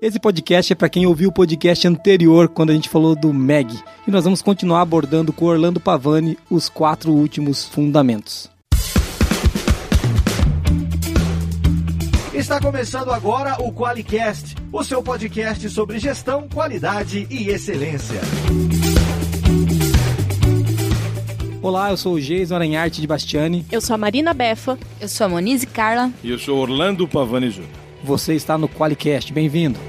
Esse podcast é para quem ouviu o podcast anterior, quando a gente falou do MEG. E nós vamos continuar abordando com Orlando Pavani os quatro últimos fundamentos. Está começando agora o QualiCast, o seu podcast sobre gestão, qualidade e excelência. Olá, eu sou o Geison Aranharte de Bastiani. Eu sou a Marina Befa. Eu sou a Monize Carla. E eu sou Orlando Pavani Júnior. Você está no QualiCast, bem-vindo.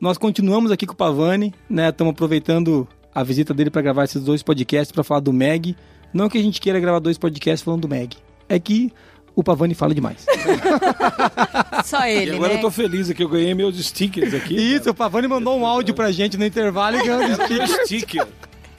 Nós continuamos aqui com o Pavani, né? Estamos aproveitando a visita dele para gravar esses dois podcasts para falar do Meg. Não que a gente queira gravar dois podcasts falando do Meg, é que o Pavani fala demais. Só ele, E agora né? eu tô feliz aqui, eu ganhei meus stickers aqui. Isso, o Pavani mandou um áudio pra gente no intervalo e ganhou um Meu sticker. sticker.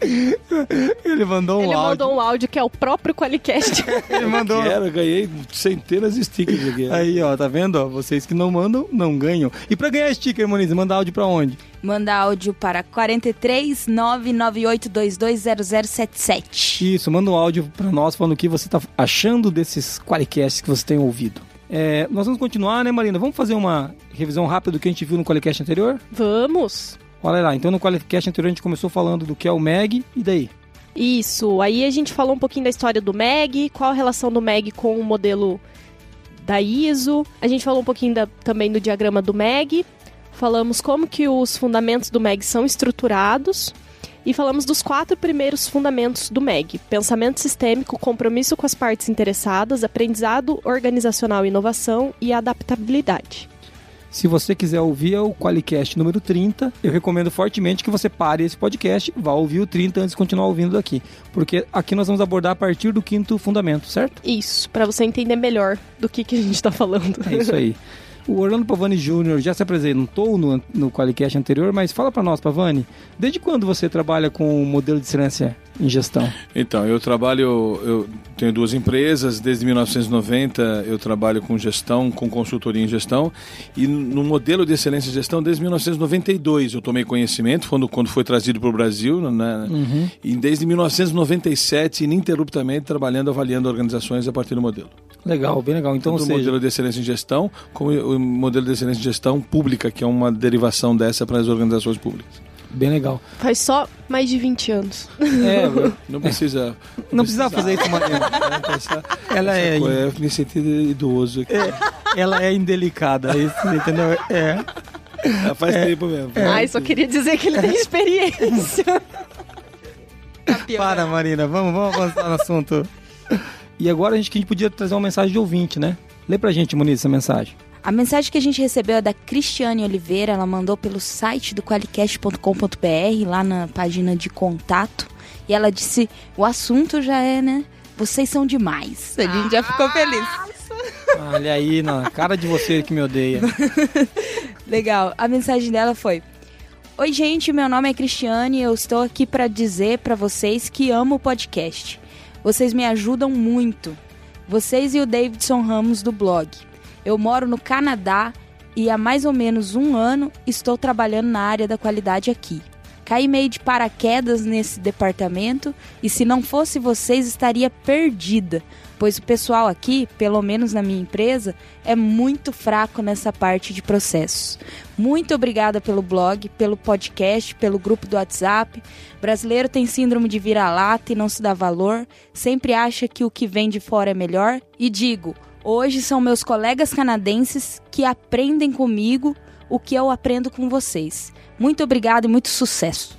Ele mandou um Ele áudio. mandou um áudio que é o próprio Qualicast. Ele mandou. Quero, eu ganhei centenas de stickers aqui. Aí, ó, tá vendo? ó? Vocês que não mandam, não ganham. E pra ganhar sticker, Moniz, manda áudio pra onde? Manda áudio para 43 998220077. Isso, manda um áudio pra nós falando o que você tá achando desses Qualicasts que você tem ouvido. É, nós vamos continuar, né, Marina? Vamos fazer uma revisão rápida do que a gente viu no Qualicast anterior? Vamos. Olha lá, então no Qualicast anterior a gente começou falando do que é o MEG, e daí? Isso. Aí a gente falou um pouquinho da história do MEG, qual a relação do MEG com o modelo da ISO. A gente falou um pouquinho da- também do diagrama do MEG. Falamos como que os fundamentos do MEG são estruturados. E falamos dos quatro primeiros fundamentos do MEG: pensamento sistêmico, compromisso com as partes interessadas, aprendizado organizacional e inovação e adaptabilidade. Se você quiser ouvir é o Qualicast número 30, eu recomendo fortemente que você pare esse podcast e vá ouvir o 30 antes de continuar ouvindo daqui. Porque aqui nós vamos abordar a partir do quinto fundamento, certo? Isso, para você entender melhor do que, que a gente tá falando. É isso aí. O Orlando Pavani Jr. já se apresentou no, no Qualicast anterior, mas fala pra nós, Pavani, desde quando você trabalha com o modelo de excelência em gestão? Então, eu trabalho, eu tenho duas empresas, desde 1990 eu trabalho com gestão, com consultoria em gestão, e no modelo de excelência em gestão desde 1992 eu tomei conhecimento, quando, quando foi trazido para o Brasil, né, e desde 1997 ininterruptamente trabalhando, avaliando organizações a partir do modelo. Legal, bem legal. Então, Tanto ou o seja, modelo de excelência em gestão, como o modelo de excelência em gestão pública, que é uma derivação dessa para as organizações públicas. Bem legal. Faz só mais de 20 anos. É, eu- Não precisa... não precisava fazer isso, Marina. Ela é, É, me senti idoso aqui. ela é indelicada, isso, entendeu? É. Ah, Faz tempo mesmo. Ai, só queria dizer que ele tem experiência. Para, Marina, vamos, vamos avançar no assunto. E agora a gente, que a gente podia trazer uma mensagem de ouvinte, né? Lê pra gente, Muniz, essa mensagem. A mensagem que a gente recebeu é da Cristiane Oliveira. Ela mandou pelo site do qualicast.com.br, lá na página de contato. E ela disse: o assunto já é, né? Vocês são demais. A gente já ficou feliz. Olha aí, na cara de você que me odeia. Legal. A mensagem dela foi: Oi, gente, meu nome é Cristiane e eu estou aqui para dizer para vocês que amo o podcast. Vocês me ajudam muito. Vocês e o Davidson Ramos do blog. Eu moro no Canadá e há mais ou menos um ano estou trabalhando na área da qualidade aqui. Caí meio de paraquedas nesse departamento e se não fosse vocês estaria perdida, pois o pessoal aqui, pelo menos na minha empresa, é muito fraco nessa parte de processos. Muito obrigada pelo blog, pelo podcast, pelo grupo do WhatsApp. Brasileiro tem síndrome de vira-lata e não se dá valor, sempre acha que o que vem de fora é melhor. E digo, hoje são meus colegas canadenses que aprendem comigo o que eu aprendo com vocês. Muito obrigada e muito sucesso.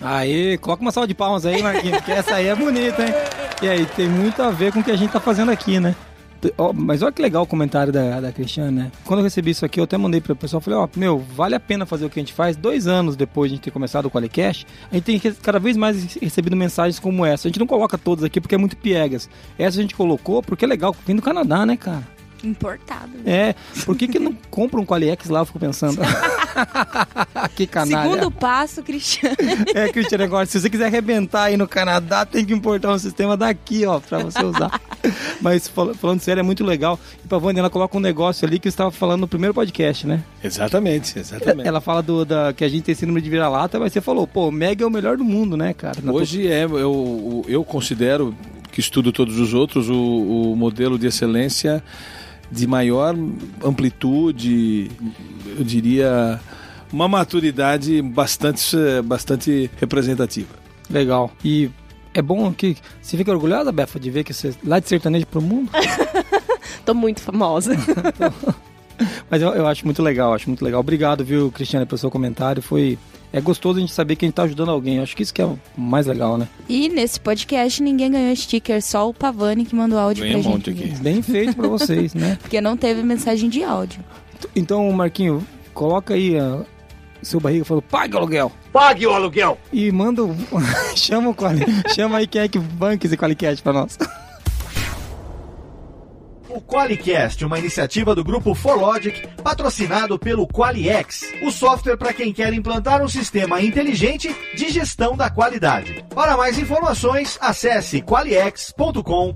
Aí, coloca uma salva de palmas aí, Marquinhos, porque essa aí é bonita, hein? E aí, tem muito a ver com o que a gente tá fazendo aqui, né? Ó, mas olha que legal o comentário da, da Cristiane, né? Quando eu recebi isso aqui, eu até mandei para o pessoal, falei, ó, meu, vale a pena fazer o que a gente faz. Dois anos depois de a gente ter começado o Qualicast, a gente tem cada vez mais recebido mensagens como essa. A gente não coloca todas aqui porque é muito piegas. Essa a gente colocou porque é legal, vem do Canadá, né, cara? Importado. É, por que, que não compra um Qualiex lá? Eu fico pensando. que canalha. Segundo passo, Cristiano. É, Cristiano, agora, se você quiser arrebentar aí no Canadá, tem que importar um sistema daqui, ó, pra você usar. Mas fal- falando sério, é muito legal. E Pavone, ela coloca um negócio ali que você estava falando no primeiro podcast, né? Exatamente, exatamente. Ela fala do, da, que a gente tem síndrome de vira-lata, mas você falou, pô, o Meg é o melhor do mundo, né, cara? Na Hoje é, eu, eu considero, que estudo todos os outros, o, o modelo de excelência de maior amplitude, eu diria, uma maturidade bastante, bastante representativa. Legal. E é bom que você fica orgulhosa, Befa, de ver que você lá de sertanejo pro mundo? Tô muito famosa. Mas eu, eu acho muito legal, acho muito legal. Obrigado, viu, Cristiane, pelo seu comentário. Foi. É gostoso a gente saber que a gente tá ajudando alguém. Acho que isso que é o mais legal, né? E nesse podcast ninguém ganhou sticker, só o Pavani que mandou áudio Ganhei pra um gente. monte aqui. Bem feito pra vocês, né? Porque não teve mensagem de áudio. Então, Marquinho, coloca aí a seu barriga falou, pague o aluguel. Pague o aluguel. E manda o. chama o Quali... Chama aí quem é que banca esse Qualicast pra nós. O QualiCast, uma iniciativa do grupo ForLogic, patrocinado pelo QualiX, o software para quem quer implantar um sistema inteligente de gestão da qualidade. Para mais informações, acesse qualiex.com.br.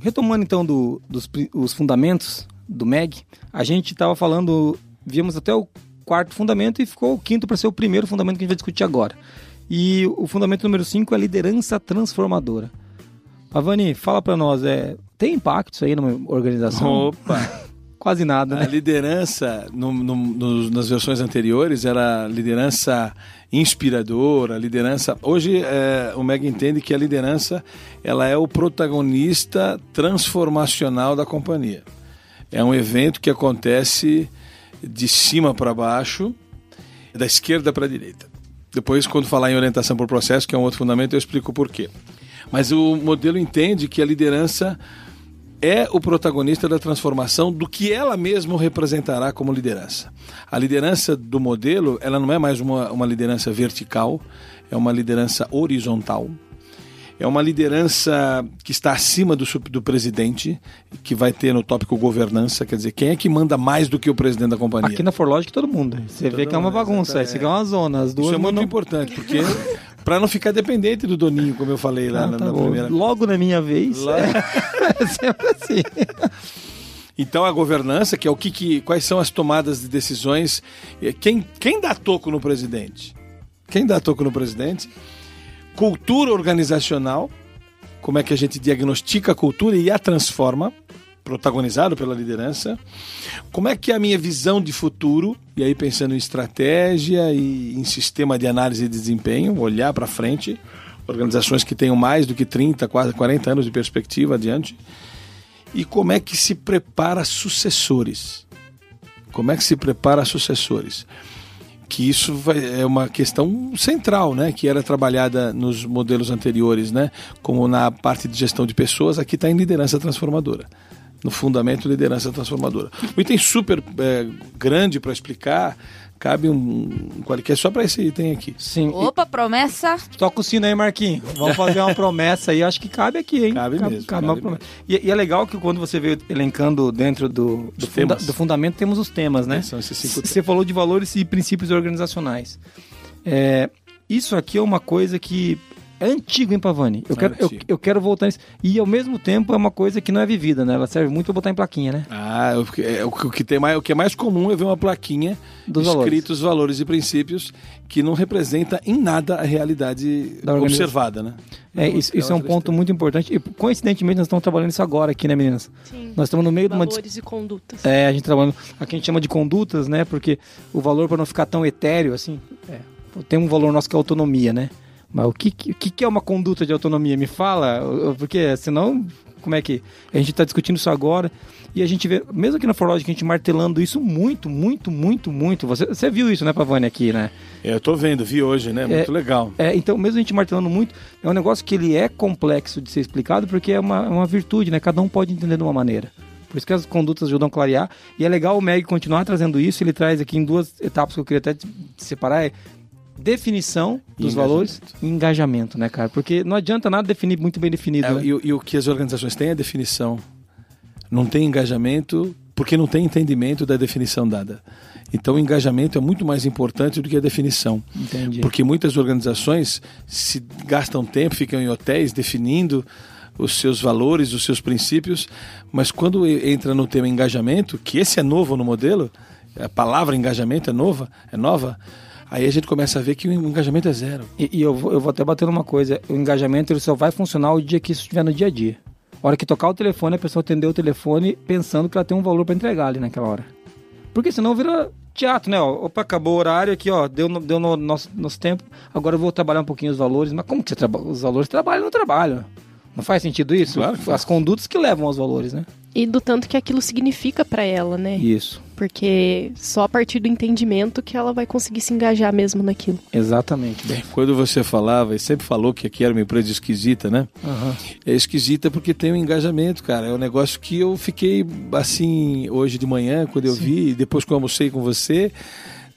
Retomando então do- dos os fundamentos do MEG, a gente estava falando, viemos até o quarto fundamento e ficou o quinto para ser o primeiro fundamento que a gente vai discutir agora. E o fundamento número 5 é liderança transformadora. Avani, fala para nós, é, tem impacto isso aí numa organização? Opa! Quase nada, A né? liderança, no- no- nos- nas versões anteriores, era liderança inspiradora, liderança... Hoje, é, o Meg entende que a liderança ela é o protagonista transformacional da companhia. É um evento que acontece de cima para baixo, da esquerda para a direita. Depois, quando falar em orientação por processo, que é um outro fundamento, eu explico por quê. Mas o modelo entende que a liderança é o protagonista da transformação do que ela mesma representará como liderança. A liderança do modelo, ela não é mais uma, uma liderança vertical, é uma liderança horizontal. É uma liderança que está acima do, do presidente, que vai ter no tópico governança, quer dizer, quem é que manda mais do que o presidente da companhia? Aqui na Forlogic todo mundo. Você vê que é uma bagunça, isso aqui é uma zona. As duas Isso é muito mandam- importante, porque para não ficar dependente do doninho, como eu falei lá Ah, na, tá na primeira. Logo na minha vez. Lá- É sempre assim. Então a governança, que é o que, que quais são as tomadas de decisões, quem, quem dá toco no presidente? Quem dá toco no presidente? Cultura organizacional, como é que a gente diagnostica a cultura e a transforma, protagonizado pela liderança. Como é que é a minha visão de futuro, e aí pensando em estratégia e em sistema de análise de desempenho, olhar para frente, organizações que tenham mais do que 30, quase 40 anos de perspectiva adiante e como é que se prepara sucessores. Como é que se prepara sucessores? Que isso vai- é uma questão central, né? Que era trabalhada nos modelos anteriores, né? Como na parte de gestão de pessoas, aqui está em liderança transformadora. No fundamento, liderança transformadora. Um item super é, grande para explicar, cabe um, qualquer só para esse item aqui. Sim. Opa, promessa. Toca o sino aí, Marquinhos. Vamos fazer uma promessa aí. Acho que cabe aqui, hein? Cabe mesmo, Cabe cabe uma promessa. E, e é legal que quando você veio elencando dentro do, do, funda- do fundamento, temos os temas, né? São esses cinco Você falou de valores e princípios organizacionais. É, isso aqui é uma coisa que é antigo, hein, Pavani? Eu É quero, eu, eu quero voltar nisso. E ao mesmo tempo é uma coisa que não é vivida, né? Ela serve muito para botar em plaquinha, né? Ah, o que, é, o que- o que tem mais, o que é mais comum é ver uma plaquinha Dos escritos valores. e princípios que não representa em nada a realidade observada, né? É, isso, isso é um ponto muito importante. E coincidentemente nós estamos trabalhando isso agora aqui, né, meninas? Sim. Nós estamos no meio de uma Valores e condutas. É, a gente trabalha. Aqui a gente chama de condutas, né? Porque o valor, para não ficar tão etéreo, assim. é, tem um valor nosso que é autonomia, né? Mas o que, que, é uma conduta de autonomia? Me fala, porque senão, como é que. A gente está discutindo isso agora e a gente vê, mesmo aqui na Forlogic, a gente martelando isso muito, muito, muito, muito. Você, você viu isso, né, Pavani, aqui, né? É, eu tô vendo, vi hoje, né? Muito legal. É, então, mesmo a gente martelando muito, é um negócio que ele é complexo de ser explicado porque é uma, é uma virtude, né? Cada um pode entender de uma maneira. Por isso que as condutas ajudam a clarear. E é legal o Meg continuar trazendo isso. Ele traz aqui em duas etapas que eu queria até separar. É definição dos E valores e engajamento, né, cara? Porque não adianta nada definir muito bem definido. É, né? e, o- e o que as organizações têm é definição. Não tem engajamento porque não tem entendimento da definição dada. Então, o engajamento é muito mais importante do que a definição. Entendi. Porque muitas organizações se gastam tempo, ficam em hotéis definindo os seus valores, os seus princípios, mas quando entra no tema engajamento, que esse é novo no modelo, a palavra engajamento é nova, é nova, aí a gente começa a ver que o engajamento é zero. E, e eu, vou, eu vou até bater numa coisa: o engajamento ele só vai funcionar o dia que isso estiver no dia a dia. A hora que tocar o telefone, a pessoa atender o telefone pensando que ela tem um valor para entregar ali naquela hora. Porque senão vira teatro, né? Opa, acabou o horário aqui, ó, deu no, deu no nosso, nosso tempo, agora eu vou trabalhar um pouquinho os valores. Mas como que você trabalha? Os valores trabalham no trabalho. Não faz sentido isso? Claro. As condutas que levam aos valores, né? E do tanto que aquilo significa pra ela, né? Isso, Porque só a partir do entendimento que ela vai conseguir se engajar mesmo naquilo. exatamente. Bem. Quando você falava, e sempre falou que aqui era uma empresa esquisita, né? Aham. É esquisita porque tem um engajamento, cara. É um negócio que eu fiquei assim hoje de manhã, quando eu vi, e depois que eu almocei com você,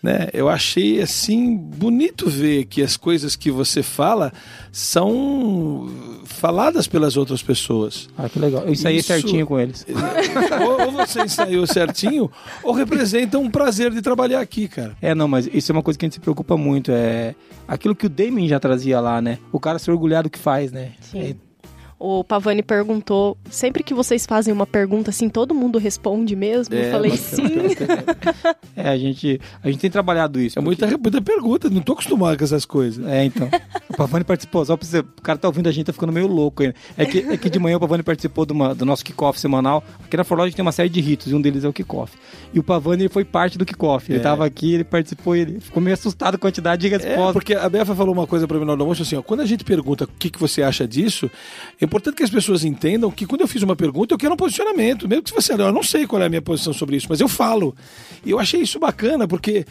né? Eu achei assim bonito ver que as coisas que você fala são faladas pelas outras pessoas. Ah, que legal. Eu ensaiei Isso- certinho com eles. ou, ou você ensaiou certinho, ou representa um prazer de trabalhar aqui, cara. É, não, mas isso é uma coisa que a gente se preocupa muito. É aquilo que o Damien já trazia lá, né? O cara se orgulhar do que faz, né? Sim. É, O Pavani perguntou, sempre que vocês fazem uma pergunta assim, todo mundo responde mesmo? É, eu falei mas- sim. é, a gente, a gente tem trabalhado isso. É muita, muita pergunta, não tô acostumado com essas coisas. É, então. O Pavani participou, só pra você. O cara tá ouvindo a gente, tá ficando meio louco ainda. É que, é que de manhã o Pavani participou de uma- do nosso kickoff semanal. Aqui na Forlogic tem uma série de ritos, e um deles é o kickoff. E o Pavani ele foi parte do kickoff. Ele É. tava aqui, ele participou, ele ficou meio assustado com a quantidade de É, respostas. porque a Befa falou uma coisa para mim no almoço assim, ó, quando a gente pergunta o que, que você acha disso, é importante que as pessoas entendam que quando eu fiz uma pergunta, eu quero um posicionamento, mesmo que você, eu não sei qual é a minha posição sobre isso, mas eu falo. E eu achei isso bacana, porque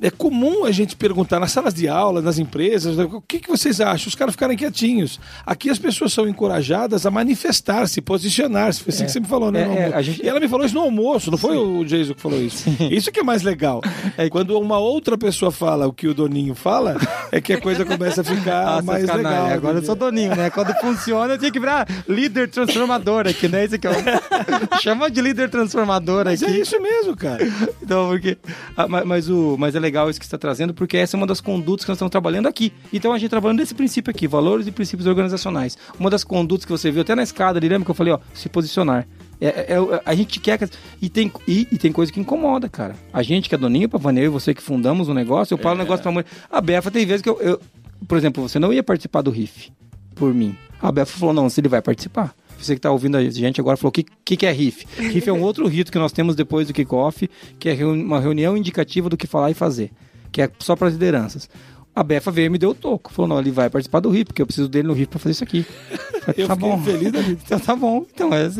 é comum a gente perguntar nas salas de aula, nas empresas, né, o que, que vocês acham? Os caras ficarem quietinhos. Aqui as pessoas são encorajadas a manifestar-se, posicionar-se. Foi assim que você me falou, né? É, é, gente- E ela me falou isso no almoço, não foi o Jason que falou isso. Isso que é mais legal. É quando uma outra pessoa fala o que o Doninho fala, é que a coisa começa a ficar Nossa, mais canalha, legal. Agora eu sou doninho, né? Quando funciona, eu tinha que virar líder transformador aqui, né? Esse aqui é o... Chama de líder transformador Mas aqui. é isso mesmo, cara. Então, porque. ah, mas, mas o, mas é legal isso que você está trazendo, porque essa é uma das condutas que nós estamos trabalhando aqui. Então a gente trabalhando nesse princípio aqui, valores e princípios organizacionais. Uma das condutas que você viu até na escada ali, lembra que eu falei, ó, se posicionar. É, é- é- a gente quer. que- E tem, e, e tem coisa que incomoda, cara. A gente que é doninho, Pavaneu e você que fundamos o negócio, eu falo um negócio pra mãe. A Befa tem vezes que eu, eu- Por exemplo, você não ia participar do RIF por mim. A Befa falou: não, se ele vai participar. Você que está ouvindo a gente agora falou: o que, que, que é RIF? RIF é um outro rito que nós temos depois do kickoff, que é uma reunião indicativa do que falar e fazer, que é só para as lideranças. A Befa veio e me deu o toco. Falou: não, ele vai participar do RIF, porque eu preciso dele no RIF para fazer isso aqui. Eu tá bom. feliz da vida. Então tá bom. Então é,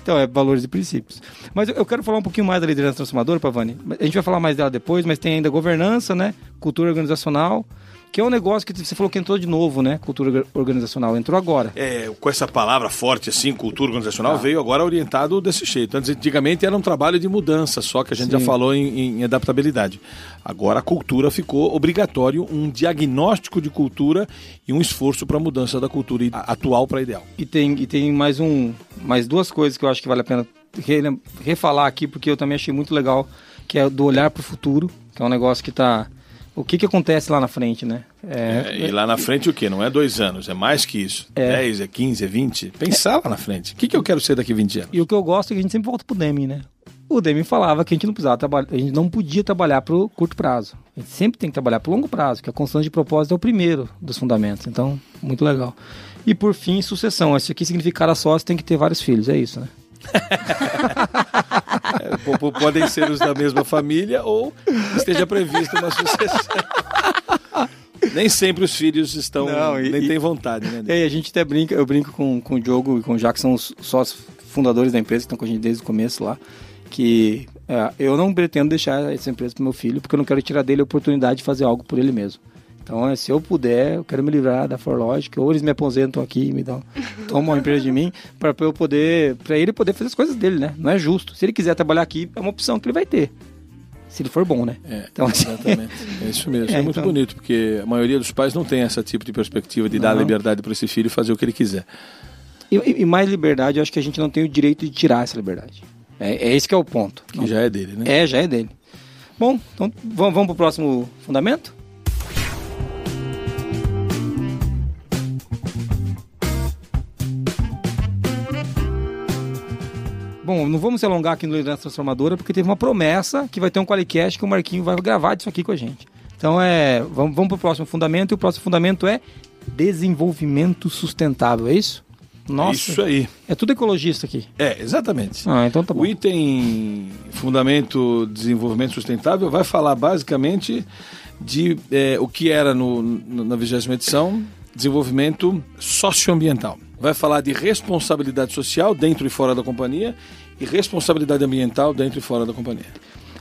então é valores e princípios. Mas eu, eu quero falar um pouquinho mais da liderança transformadora, Pavani. A gente vai falar mais dela depois, mas tem ainda governança, né? Cultura organizacional, que é um negócio que você falou que entrou de novo, né? Cultura orga- organizacional. Entrou agora. É, com essa palavra forte assim, cultura organizacional, veio agora orientado desse jeito. Antigamente era um trabalho de mudança, só que a gente Sim. já falou em, em adaptabilidade. Agora a cultura ficou obrigatório, um diagnóstico de cultura e um esforço para a mudança da cultura atual para ideal. E tem, e tem mais um, mais duas coisas que eu acho que vale a pena re- refalar aqui, porque eu também achei muito legal, que é do olhar para o futuro, que é um negócio que tá... O que que acontece lá na frente, né? É, É, e lá na frente o quê? Não é dois anos, é mais que isso. É. 10, é 15, é 20. Pensar lá na frente. O que, que eu quero ser daqui 20 anos? E o que eu gosto é que a gente sempre volta pro Deming, né? O Deming falava que a gente não precisava trabalhar, a gente não podia trabalhar pro curto prazo. A gente sempre tem que trabalhar pro longo prazo, que a constante de propósito é o primeiro dos fundamentos. Então, muito legal. E por fim, sucessão. Isso aqui significa cara sócio tem que ter vários filhos, é isso, né? Po- po- podem ser os da mesma família ou esteja previsto uma sucessão. Nem sempre os filhos estão, Não, e- nem têm vontade, né? E a gente até brinca, eu brinco com, com o Diogo e com o Jack, que são os sócios fundadores da empresa, que estão com a gente desde o começo lá, que é, eu não pretendo deixar essa empresa pro meu filho, porque eu não quero tirar dele a oportunidade de fazer algo por ele mesmo. Então, é, se eu puder, eu quero me livrar da Forlogic, ou eles me aposentam aqui e me dão, tomam uma empresa de mim, para eu poder, para ele poder fazer as coisas dele, né? Não é justo. Se ele quiser trabalhar aqui, é uma opção que ele vai ter. Se ele for bom, né? É, Então, assim- exatamente. É isso mesmo. É, É, muito então- bonito, porque a maioria dos pais não tem esse tipo de perspectiva de dar Não. liberdade para esse filho fazer o que ele quiser. E, e- mais liberdade, eu acho que a gente não tem o direito de tirar essa liberdade. É, é esse que é o ponto. Que já é dele, né? É, já é dele. Bom, então vamos, vamos pro próximo fundamento? Bom, não vamos se alongar aqui no Liderança Transformadora, porque teve uma promessa que vai ter um Qualicast que o Marquinho vai gravar disso aqui com a gente. Então é. Vamos, vamos pro próximo fundamento, e o próximo fundamento é desenvolvimento sustentável, é isso? Nossa, Isso aí. é tudo ecologista aqui. É, exatamente. Ah, então tá bom. O item Fundamento Desenvolvimento Sustentável vai falar basicamente de é, o que era no, no- na vigésima edição, desenvolvimento socioambiental. Vai falar de responsabilidade social dentro e fora da companhia e responsabilidade ambiental dentro e fora da companhia.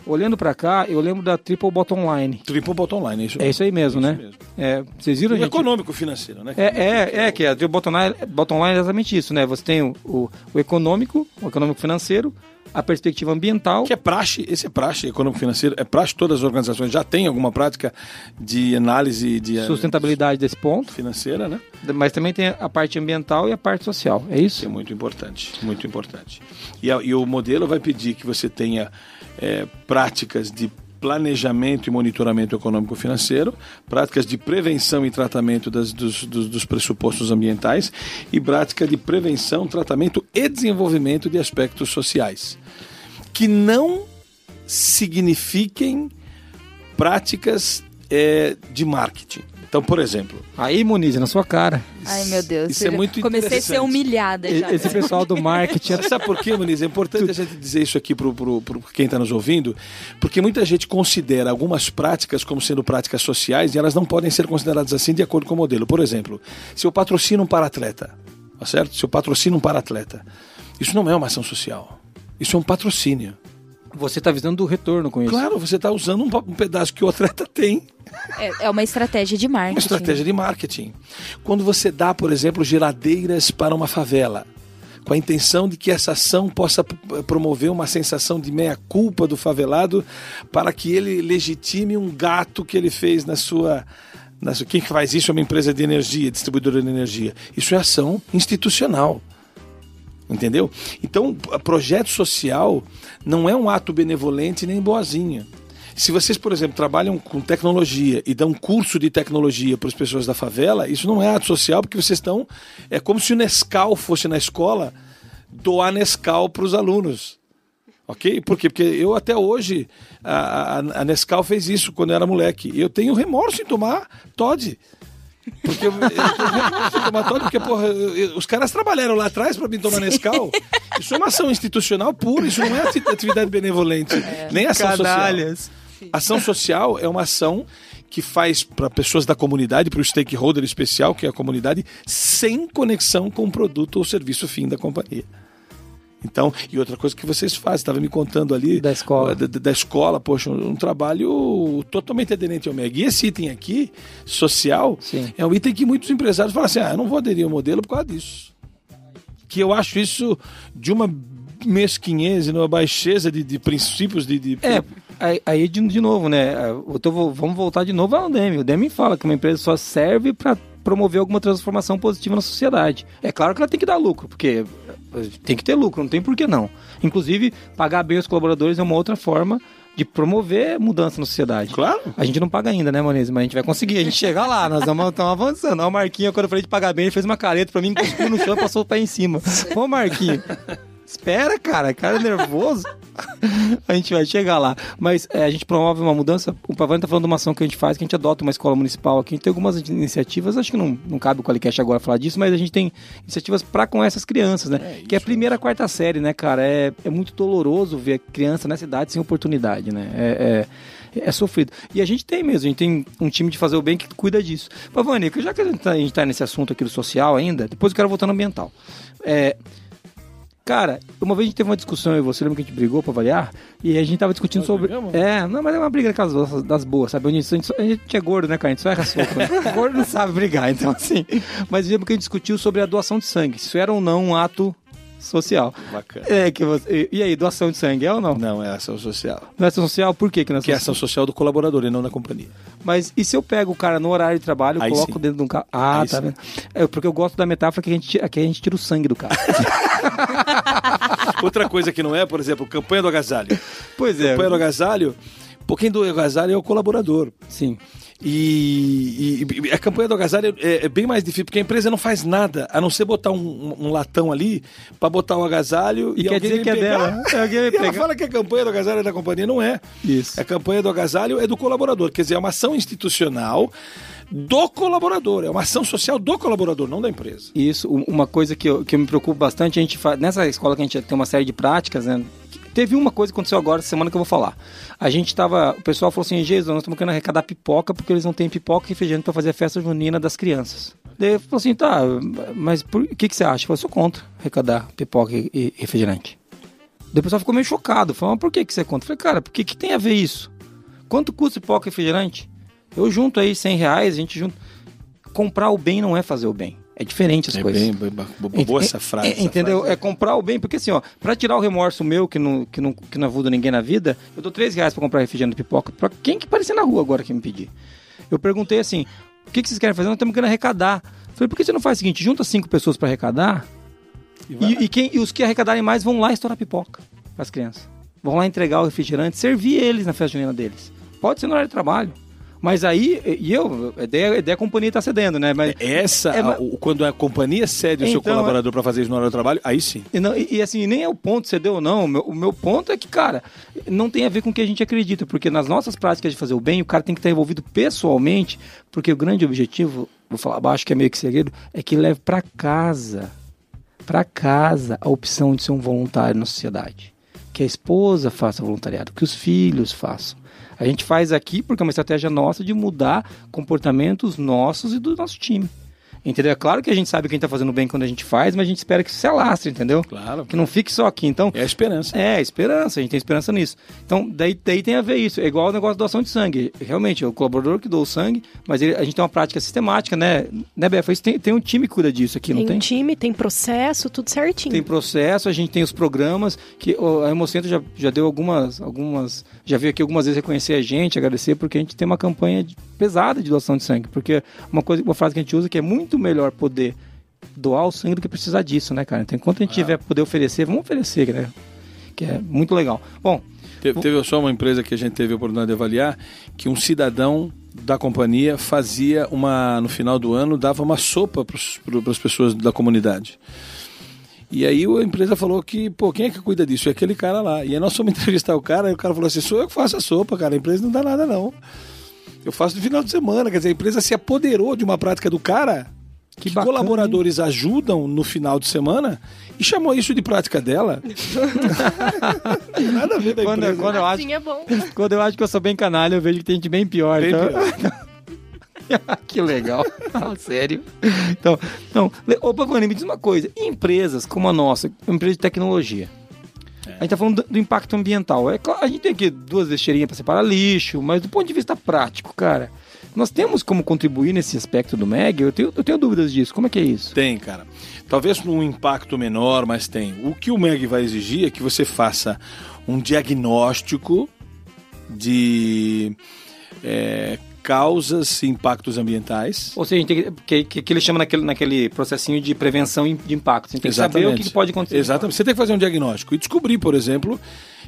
Olhando pra cá, eu lembro da Triple Bottom Line. Triple bottom line, é isso É isso aí mesmo, Isso né? mesmo. É, vocês viram, E gente? econômico financeiro, né? É, é, é, que a Triple Bottom Line, bottom line é exatamente isso, né? Você tem o, o, o econômico, o econômico financeiro, a perspectiva ambiental. Que é praxe, esse é praxe econômico-financeiro, é praxe, todas as organizações já têm alguma prática de análise de eh, sustentabilidade desse ponto, financeira, né? mas também tem a parte ambiental e a parte social. É Isso é muito importante, muito importante. E, a- e o modelo vai pedir que você tenha eh, práticas de planejamento e monitoramento econômico-financeiro, práticas de prevenção e tratamento das- dos, dos- dos pressupostos ambientais e prática de prevenção, tratamento e desenvolvimento de aspectos sociais, que não signifiquem práticas eh, de marketing. Então, por exemplo, Aí, Muniz, é na sua cara. Ai, meu Deus. Isso é muito Comecei a ser humilhada já. Esse pessoal do marketing. Sabe por quê, Muniz? É importante a gente dizer isso aqui para quem está nos ouvindo, porque muita gente considera algumas práticas como sendo práticas sociais e elas não podem ser consideradas assim de acordo com o modelo. Por exemplo, se eu patrocino um para-atleta, tá certo? Se eu patrocino um para-atleta, isso não é uma ação social. Isso é um patrocínio. Você está visando do retorno com isso. Claro, você está usando um, um pedaço que o atleta tem É, é uma estratégia de marketing. Uma estratégia de marketing. Quando você dá, por exemplo, geladeiras para uma favela, com a intenção de que essa ação possa promover uma sensação de meia-culpa do favelado, para que ele legitime um gato que ele fez na sua. Na sua quem que faz isso é uma empresa de energia, distribuidora de energia. Isso é ação institucional. Entendeu? Então, projeto social não é um ato benevolente nem boazinha. Se vocês, por exemplo, trabalham com tecnologia e dão curso de tecnologia para as pessoas da favela, isso não é ato social, porque vocês estão. É como se o Nescau fosse na escola doar Nescau para os alunos. Ok? Por quê? Porque eu até hoje, a, a, a Nescau fez isso quando eu era moleque. Eu tenho remorso em tomar Todd. Porque eu, eu Todd, porque, porra, eu- eu- os caras trabalharam lá atrás para mim tomar Nescau. Isso é uma ação institucional pura, isso não é ati- atividade benevolente, nem ação social. Canalhas. Ação social é uma ação que faz para pessoas da comunidade, para o stakeholder especial, que é a comunidade, sem conexão com o produto ou serviço fim da companhia. Então, e outra coisa que vocês fazem, estava me contando ali Da escola. Da, da- da escola, poxa, um, um trabalho totalmente aderente ao MEG. E esse item aqui, social, Sim. é um item que muitos empresários falam assim: ah, eu não vou aderir ao modelo por causa disso. Que eu acho isso de uma mesquinhez e uma baixeza de, de princípios de, de É, aí, aí de, de novo, né? Eu tô, vamos voltar de novo ao Demi. O Demi fala que uma empresa só serve para promover alguma transformação positiva na sociedade. É claro que ela tem que dar lucro, porque tem que ter lucro, não tem por que não. Inclusive, pagar bem os colaboradores é uma outra forma de promover mudança na sociedade. Claro. A gente não paga ainda, né, Moniz? Mas a gente vai conseguir, a gente chega lá, nós estamos avançando. Ó, o Marquinho, quando eu falei de pagar bem, ele fez uma careta pra mim, cuspiu no chão e passou o pé em cima. Ô, Marquinho, espera, cara, cara nervoso. a gente vai chegar lá. Mas é, a gente promove uma mudança. O Pavani tá falando de uma ação que a gente faz, que a gente adota uma escola municipal aqui. A gente tem algumas iniciativas, acho que não, não cabe o Qualicast agora falar disso, mas a gente tem iniciativas pra com essas crianças, né? que é a primeira, a quarta série, né, cara? É, é muito doloroso ver criança nessa idade sem oportunidade, né? É, é, é sofrido. E a gente tem mesmo, a gente tem um time de fazer o bem que cuida disso. Pavani, já que a gente tá, a gente tá nesse assunto aqui do social ainda, depois eu quero voltar no ambiental. É, Cara, uma vez a gente teve uma discussão, eu e você, lembra que a gente brigou pra variar? E a gente tava discutindo Nós sobre. brigamos? É, não, mas é uma briga das, das boas, sabe? A gente, a, gente, só- a gente é gordo, né, cara? A gente só erra soco. Né? gordo não sabe brigar, então assim. Mas lembra que a gente discutiu sobre a doação de sangue, se isso era ou não um ato social. Bacana. É que você... E aí, doação de sangue é ou não? Não, é ação social. Não é ação social? Por que que não é Que é ação ação social do colaborador e não da companhia. Mas e se eu pego o cara no horário de trabalho, Aí coloco sim. dentro de um carro? Ah, Aí tá sim. vendo? É porque eu gosto da metáfora que a gente, que a gente tira o sangue do cara. Outra coisa que não é, por exemplo, campanha do agasalho. pois é. Campanha do agasalho, pô, quem do agasalho é o colaborador. Sim. E, e- e a campanha do agasalho é, é bem mais difícil, porque a empresa não faz nada, a não ser botar um, um- um latão ali pra botar o agasalho E e, quer alguém dizer que é pegar. dela. É, alguém ela fala que a campanha do agasalho é da companhia, não é. Isso. A campanha do agasalho é do colaborador, quer dizer, é uma ação institucional do colaborador, é uma ação social do colaborador, não da empresa. Isso, um- uma coisa que eu, que eu me preocupo bastante, a gente faz, nessa escola que a gente tem uma série de práticas, né? Teve uma coisa que aconteceu agora, semana que eu vou falar. A gente tava, o pessoal falou assim, Jesus, nós estamos querendo arrecadar pipoca porque eles não têm pipoca e refrigerante para fazer a festa junina das crianças. Daí eu falei assim, tá, mas o que, que você acha? Eu falei, sou contra arrecadar pipoca e, e refrigerante. Daí o pessoal ficou meio chocado, falou, mas por que, que você é contra? Eu falei, cara, por que, que tem a ver isso? Quanto custa pipoca e refrigerante? Eu junto aí 100 reais, a gente junta. Comprar o bem não é fazer o bem. É diferente as É coisas. bem, bem, boa essa frase. É, essa entendeu? frase. É comprar o bem, porque assim, ó, pra tirar o remorso meu, que não, que não, que não ajuda ninguém na vida, eu dou 3 reais pra comprar refrigerante de pipoca. Pra quem que aparecer na rua agora que me pedir? Eu perguntei assim: o que, que vocês querem fazer? Nós estamos querendo arrecadar. Falei, por que você não faz o seguinte? Junta cinco pessoas pra arrecadar e, e quem, e os que arrecadarem mais vão lá estourar pipoca pras crianças. Vão lá entregar o refrigerante, servir eles na festa junina deles. Pode ser no horário de trabalho. Mas aí, e eu, a ideia, a a companhia tá cedendo, né? Mas, Essa, É, a- mas- o- quando a companhia cede o seu Então, colaborador para fazer isso no horário do trabalho, aí sim. E, não- e- e, assim, nem é o ponto se deu ou não. O meu, o meu ponto é que, cara, não tem a ver com o que a gente acredita. Porque nas nossas práticas de fazer o bem, o cara tem que estar envolvido pessoalmente. Porque o grande objetivo, vou falar abaixo que é meio que segredo, é que leve pra casa. Pra casa a opção de ser um voluntário na sociedade. Que a esposa faça voluntariado, que os filhos façam. A gente faz aqui porque é uma estratégia nossa de mudar comportamentos nossos e do nosso time. Entendeu? É claro que a gente sabe quem tá fazendo bem quando a gente faz, mas a gente espera que isso se alastre, entendeu? Claro. Que não fique só aqui. Então, É a esperança. é, esperança, a gente tem esperança nisso. Então, daí, daí tem a ver isso. É igual o negócio da doação de sangue. Realmente, é o colaborador que doa o sangue, mas ele- a gente tem uma prática sistemática, né? Né, Befa? Tem, tem um time que cuida disso aqui, Tem não tem? um time, tem processo, tudo certinho. Tem processo, a gente tem os programas, que a Hemocentro já, já deu algumas, algumas. Já veio aqui algumas vezes reconhecer a gente, agradecer, porque a gente tem uma campanha de- pesada de doação de sangue. Porque uma, coisa, uma frase que a gente usa que é muito melhor poder doar o sangue do que precisar disso, né, cara? Então, enquanto a gente tiver poder oferecer, vamos oferecer, né? Que é muito legal. Bom, Teve, teve só uma empresa que a gente teve a oportunidade de avaliar que um cidadão da companhia fazia uma no final do ano dava uma sopa para as pessoas da comunidade. E aí a empresa falou que, pô, quem é que cuida disso? É aquele cara lá. E aí nós fomos entrevistar o cara e o cara falou assim: sou eu que faço a sopa, cara. A empresa não dá nada, não. Eu faço no final de semana. Quer dizer, a empresa se apoderou de uma prática do cara que, bacana, colaboradores ajudam no final de semana e chamou isso de prática dela. nada a ver da quando, empresa. quando eu acho, é bom. quando eu acho que eu sou bem canalha, eu vejo que tem gente bem pior. Bem então... pior. que legal. Ah, Sério. Então, então le- ô Pavani, me diz uma coisa. Empresas como a nossa, uma empresa de tecnologia? A gente tá falando do, do impacto ambiental. É claro, a gente tem aqui duas lixeirinhas para separar lixo, mas do ponto de vista prático, cara, nós temos como contribuir nesse aspecto do MEG? Eu tenho, eu tenho dúvidas disso. Como é que é isso? Tem, cara. Talvez num impacto menor, mas tem. O que o MEG vai exigir é que você faça um diagnóstico de é, causas e impactos ambientais. Ou seja, a gente tem que, que, que ele chama naquele, naquele processinho de prevenção de impacto. Você tem que saber o que, que pode acontecer. Exatamente. Você tem que fazer um diagnóstico e descobrir, por exemplo,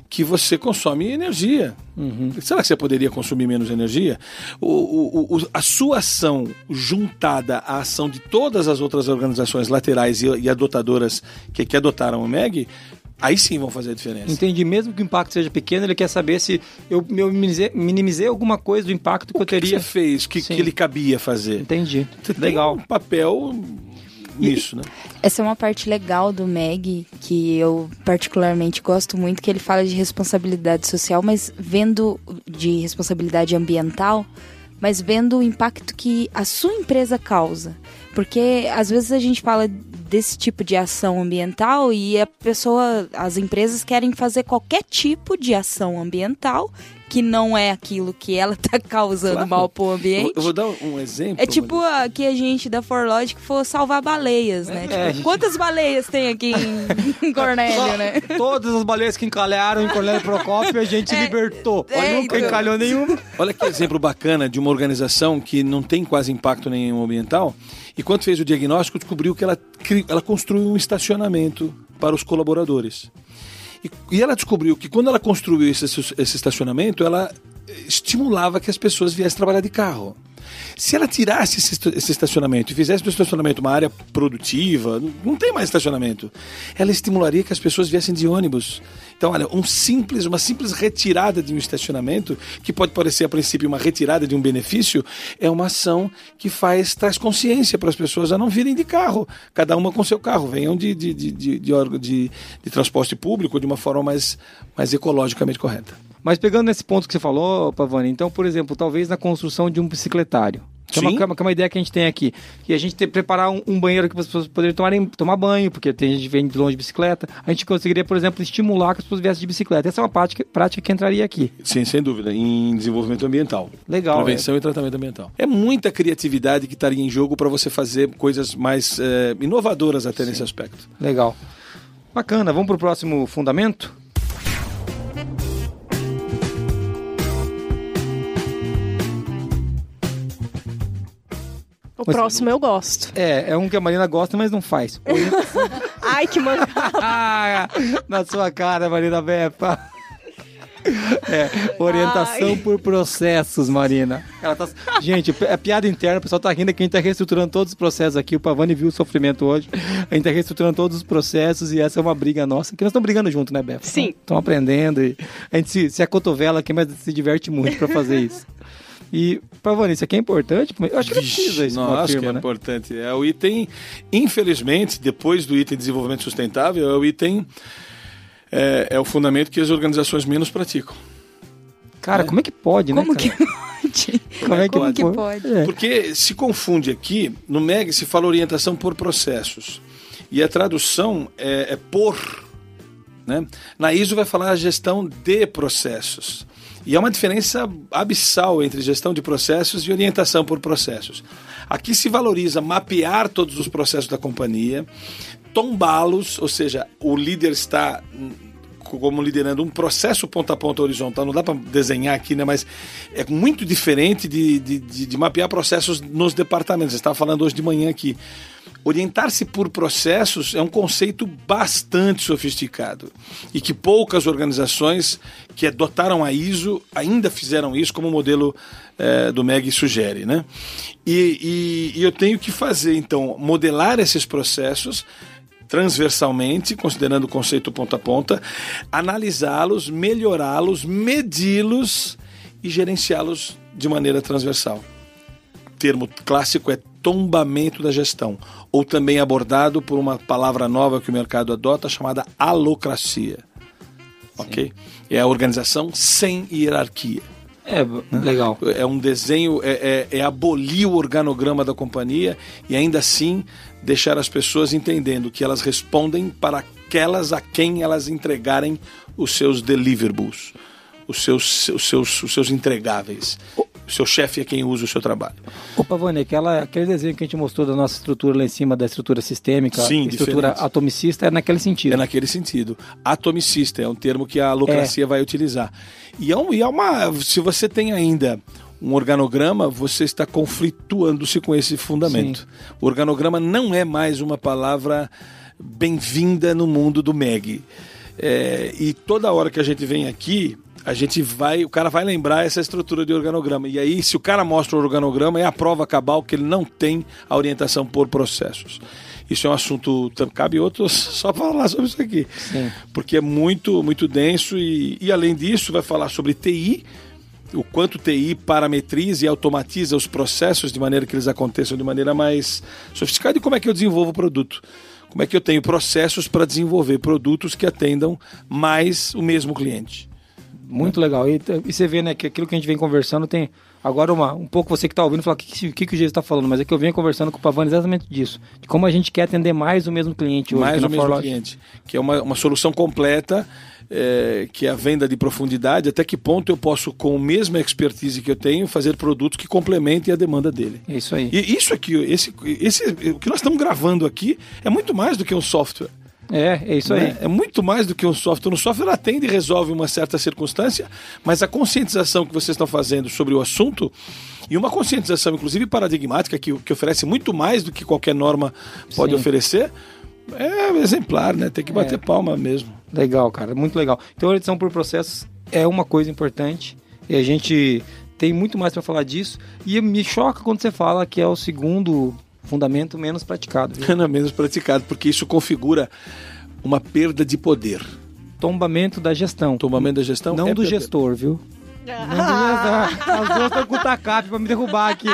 que você consome energia. Uhum. Será que você poderia consumir menos energia? O, o- o- a sua ação juntada à ação de todas as outras organizações laterais e, e adotadoras que, que adotaram o MEG, aí sim vão fazer a diferença. Entendi. Mesmo que o impacto seja pequeno, ele quer saber se eu, eu minimizei, minimizei alguma coisa do impacto que eu O que, que teria. você fez que, Sim. que ele cabia fazer? Entendi. Você tem Legal. um papel nisso, né? Essa é uma parte legal do Meg, que eu particularmente gosto muito, que ele fala de responsabilidade social, mas vendo de responsabilidade ambiental, mas vendo o impacto que a sua empresa causa. Porque às vezes a gente fala desse tipo de ação ambiental e a pessoa, as empresas querem fazer qualquer tipo de ação ambiental que não é aquilo que ela tá causando Claro. mal pro ambiente. eu vou dar um exemplo. É tipo a, que a gente da Forlogic for salvar baleias, né? É, Tipo, gente- Quantas baleias tem aqui em, em Cornélio, né? Todas as baleias que encalharam em Cornélio Procópio, a gente libertou. é, Nunca então. encalhou nenhuma. Olha que exemplo bacana de uma organização que não tem quase impacto nenhum ambiental e quando fez o diagnóstico descobriu que ela, ela construiu um estacionamento para os colaboradores. E, e ela descobriu que quando ela construiu esse, esse estacionamento, ela estimulava que as pessoas viessem trabalhar de carro. Se ela tirasse esse, esta- esse estacionamento e fizesse do estacionamento uma área produtiva, não- tem mais estacionamento, ela estimularia que as pessoas viessem de ônibus. Então, olha, um simples, uma simples retirada de um estacionamento, que pode parecer a princípio uma retirada de um benefício, é uma ação que faz, traz consciência para as pessoas a não virem de carro, cada uma com seu carro, venham de, de, de, de, de- de transporte público de uma forma mais, mais ecologicamente correta. Mas pegando nesse ponto que você falou, Pavani, então, por exemplo, talvez na construção de um bicicletário. Que é, uma, Sim. que é uma- que é uma ideia que a gente tem aqui. Que a gente ter, preparar um, um banheiro que as pessoas poderiam tomarem, tomar banho, porque tem gente que vem de longe de bicicleta. A gente conseguiria, por exemplo, estimular que as pessoas viessem de bicicleta. Essa é uma prática, prática que entraria aqui. Sim, sem dúvida, em desenvolvimento ambiental. Legal. Prevenção e tratamento ambiental. É muita criatividade que estaria em jogo para você fazer coisas mais eh, inovadoras até nesse aspecto. é. Legal. Bacana. Vamos para o próximo fundamento? O próximo eu gosto. É, é um que a Marina gosta, mas não faz. Ai, que mancada. Ah, na sua cara, Marina Bepa. É, orientação Ai. por processos, Marina. Tá... Gente, é piada interna, o pessoal tá rindo que a gente tá reestruturando todos os processos aqui. O Pavani viu o sofrimento hoje. A gente tá reestruturando todos os processos e essa é uma briga nossa. Que nós estamos brigando junto, né, Bepa? Sim. Estamos aprendendo e a gente se, se acotovela aqui, mas se diverte muito pra fazer isso. E, Pavani, isso aqui é importante? Eu acho que não precisa isso Não, acho firma, que é né? importante. É o item, infelizmente, depois do item desenvolvimento sustentável, é o item. É, é o fundamento que as organizações menos praticam. Cara, como é que pode, né? Como que pode? Como é que Como que pode? pode? É. Porque se confunde aqui, no MEG se fala orientação por processos. E a tradução é, é por. Né? Na ISO vai falar a gestão de processos. E há uma diferença abissal entre gestão de processos e orientação por processos. Aqui se valoriza mapear todos os processos da companhia, tombá-los, ou seja, o líder está como liderando um processo ponta a ponta horizontal, não dá para desenhar aqui, né? mas é muito diferente de, de, de, de mapear processos nos departamentos. Você estava falando hoje de manhã aqui. Orientar-se por processos é um conceito bastante sofisticado e que poucas organizações que adotaram a ISO ainda fizeram isso, como o modelo eh, do MEG sugere. Né? E, e- e eu tenho que fazer, então, modelar esses processos transversalmente, considerando o conceito ponta a ponta, analisá-los, melhorá-los, medi-los e gerenciá-los de maneira transversal. O termo clássico é tombamento da gestão, ou também abordado por uma palavra nova que o mercado adota chamada alocracia. Ok? É a organização sem hierarquia. É, legal. É um desenho, é, é- é abolir o organograma da companhia e ainda assim deixar as pessoas entendendo que elas respondem para aquelas a quem elas entregarem os seus deliverables, os seus, os seus, os seus entregáveis. Seu chefe é quem usa o seu trabalho. Ô, Pavone, aquela, aquele desenho que a gente mostrou da nossa estrutura lá em cima, da estrutura sistêmica, Sim, estrutura diferente. atomicista, é naquele sentido. É naquele sentido. Atomicista é um termo que a alocracia vai utilizar. E é, um- e é uma. Se você tem ainda um organograma, você está conflituando-se com esse fundamento. O organograma não é mais uma palavra bem-vinda no mundo do MEG. É, e toda hora que a gente vem aqui, a gente vai, o cara vai lembrar essa estrutura de organograma. E aí, se o cara mostra o organograma, é a prova cabal que ele não tem a orientação por processos. Isso é um assunto, cabe outros só para falar sobre isso aqui. Sim. Porque é muito, muito denso e, e além disso vai falar sobre TI, o quanto TI parametriza e automatiza os processos de maneira que eles aconteçam de maneira mais sofisticada e como é que eu desenvolvo o produto. Como é que eu tenho processos para desenvolver produtos que atendam mais o mesmo cliente. Muito legal. E, e você vê, né, que aquilo que a gente vem conversando tem. Agora, uma, um pouco você que está ouvindo, fala o que, que, que, o Jesus está falando, mas é que eu venho conversando com o Pavani exatamente disso. De como a gente quer atender mais o mesmo cliente hoje. mais o mesmo cliente, que é uma, uma solução completa é, que é a venda de profundidade, até que ponto eu posso, com a mesma expertise que eu tenho, fazer produtos que complementem a demanda dele. É isso aí. E isso aqui, esse, esse, o que nós estamos gravando aqui é muito mais do que um software. É, é isso né? aí. É muito mais do que um software. Um software atende e resolve uma certa circunstância, mas a conscientização que vocês estão fazendo sobre o assunto e uma conscientização, inclusive paradigmática, que, que oferece muito mais do que qualquer norma pode Sim. oferecer, é exemplar, né? Tem que bater É. palma mesmo. Legal, cara, muito legal. Então a edição por processos é uma coisa importante e a gente tem muito mais para falar disso. E me choca quando você fala que é o segundo fundamento menos praticado. viu? Menos praticado, porque isso configura uma perda de poder. Tombamento da gestão. Tombamento da gestão Não é do perder. gestor, viu? As duas estão com o tacape pra me derrubar aqui.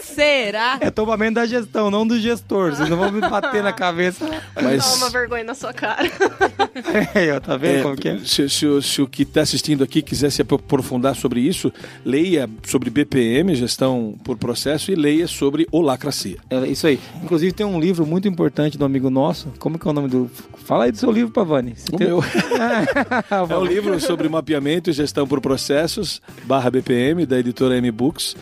Será? É tombamento da gestão, não do gestor. Vocês não vão me bater na cabeça. Mas Toma vergonha na sua cara. Aí, ó, tá vendo É, como que é? se, se o- se o que está assistindo aqui quiser se aprofundar sobre isso, leia sobre BPM, gestão por processo, e leia sobre holacracia. É isso aí. Inclusive tem um livro muito importante do amigo nosso. Como que é o nome do. Fala aí do seu livro, Pavani. O tem- meu. É um livro sobre mapeamento e gestão por processos, barra BPM, da editora M Books.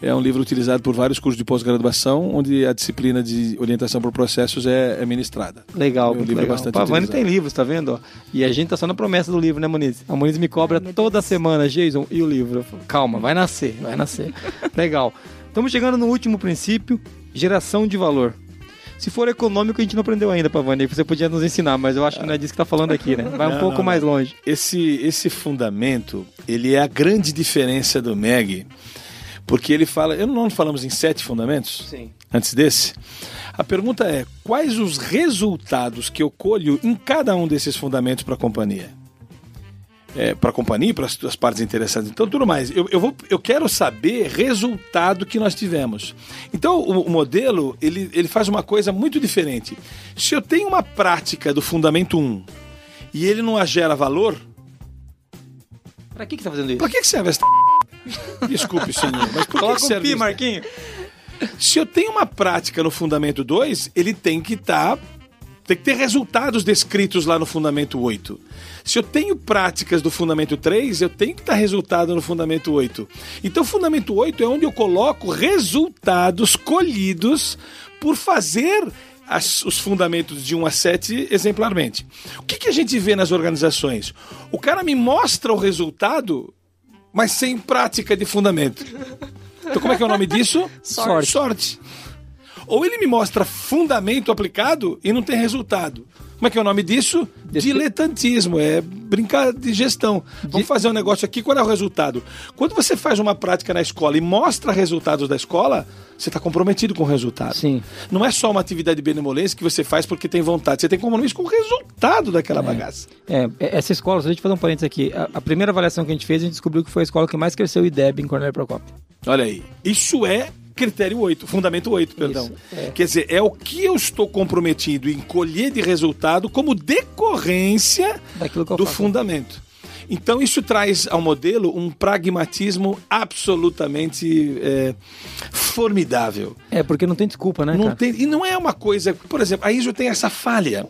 É um livro utilizado por vários cursos de pós-graduação, onde a disciplina de orientação por processos é, é ministrada. Legal, Meu muito livro é legal. bastante o Pavani utilizado. tem livros, tá vendo? ó? E a gente tá só na promessa do livro, né, Muniz? A Muniz me cobra Ai, meu toda semana, Jason, e o livro? Falo, Calma, vai nascer, vai nascer. legal. Estamos chegando no último princípio, geração de valor. Se for econômico, a gente não aprendeu ainda, Pavani. Você podia nos ensinar, mas eu acho que não é disso que tá falando aqui, né? Vai um Não, pouco não, mais não. longe. Esse, esse fundamento, ele é a grande diferença do MEG, porque ele fala... Eu não falamos em sete fundamentos? Sim. antes desse. A pergunta é: quais os resultados que eu colho em cada um desses fundamentos para a companhia? É, para a companhia para as partes interessadas. Então, tudo mais. Eu, eu, vou, eu quero saber resultado que nós tivemos. Então, o, o modelo ele, ele faz uma coisa muito diferente. Se eu tenho uma prática do fundamento 1 e ele não gera valor, Pra que, que você tá fazendo isso? para que, que serve essa. Desculpe, senhor, mas por que, Coloca que um serve pi, isso? Marquinho. Se eu tenho uma prática no fundamento 2, ele tem que estar. Tem que ter resultados descritos lá no fundamento 8. Se eu tenho práticas do fundamento 3, eu tenho que estar resultado no fundamento 8. Então, o fundamento 8 é onde eu coloco resultados colhidos por fazer as- os fundamentos de 1 a 7 exemplarmente. O que, que a gente vê nas organizações? O cara me mostra o resultado, mas sem prática de fundamento. Então, como é que é o nome disso? Sorte. Sorte. Ou ele me mostra fundamento aplicado e não tem resultado. Como é que é o nome disso? Diletantismo, é brincar de gestão. Vamos fazer um negócio aqui, qual é o resultado? Quando você faz uma prática na escola e mostra resultados da escola, você está comprometido com o resultado. Sim. Não é só uma atividade de benevolência que você faz porque tem vontade, você tem compromisso com o resultado daquela bagaça. É, essa escola, se a gente fazer um parênteses aqui, a, a primeira avaliação que a gente fez, a gente descobriu que foi a escola que mais cresceu IDEB em Cornélio Procópio. Olha aí. Isso é critério 8, fundamento 8, perdão. Isso, é. Quer dizer, é o que eu estou comprometido em colher de resultado como decorrência do faço. fundamento. Então, isso traz ao modelo um pragmatismo absolutamente é, formidável. É, porque não tem desculpa, né, Não cara? tem, e não é uma coisa. Por exemplo, a ISO tem essa falha.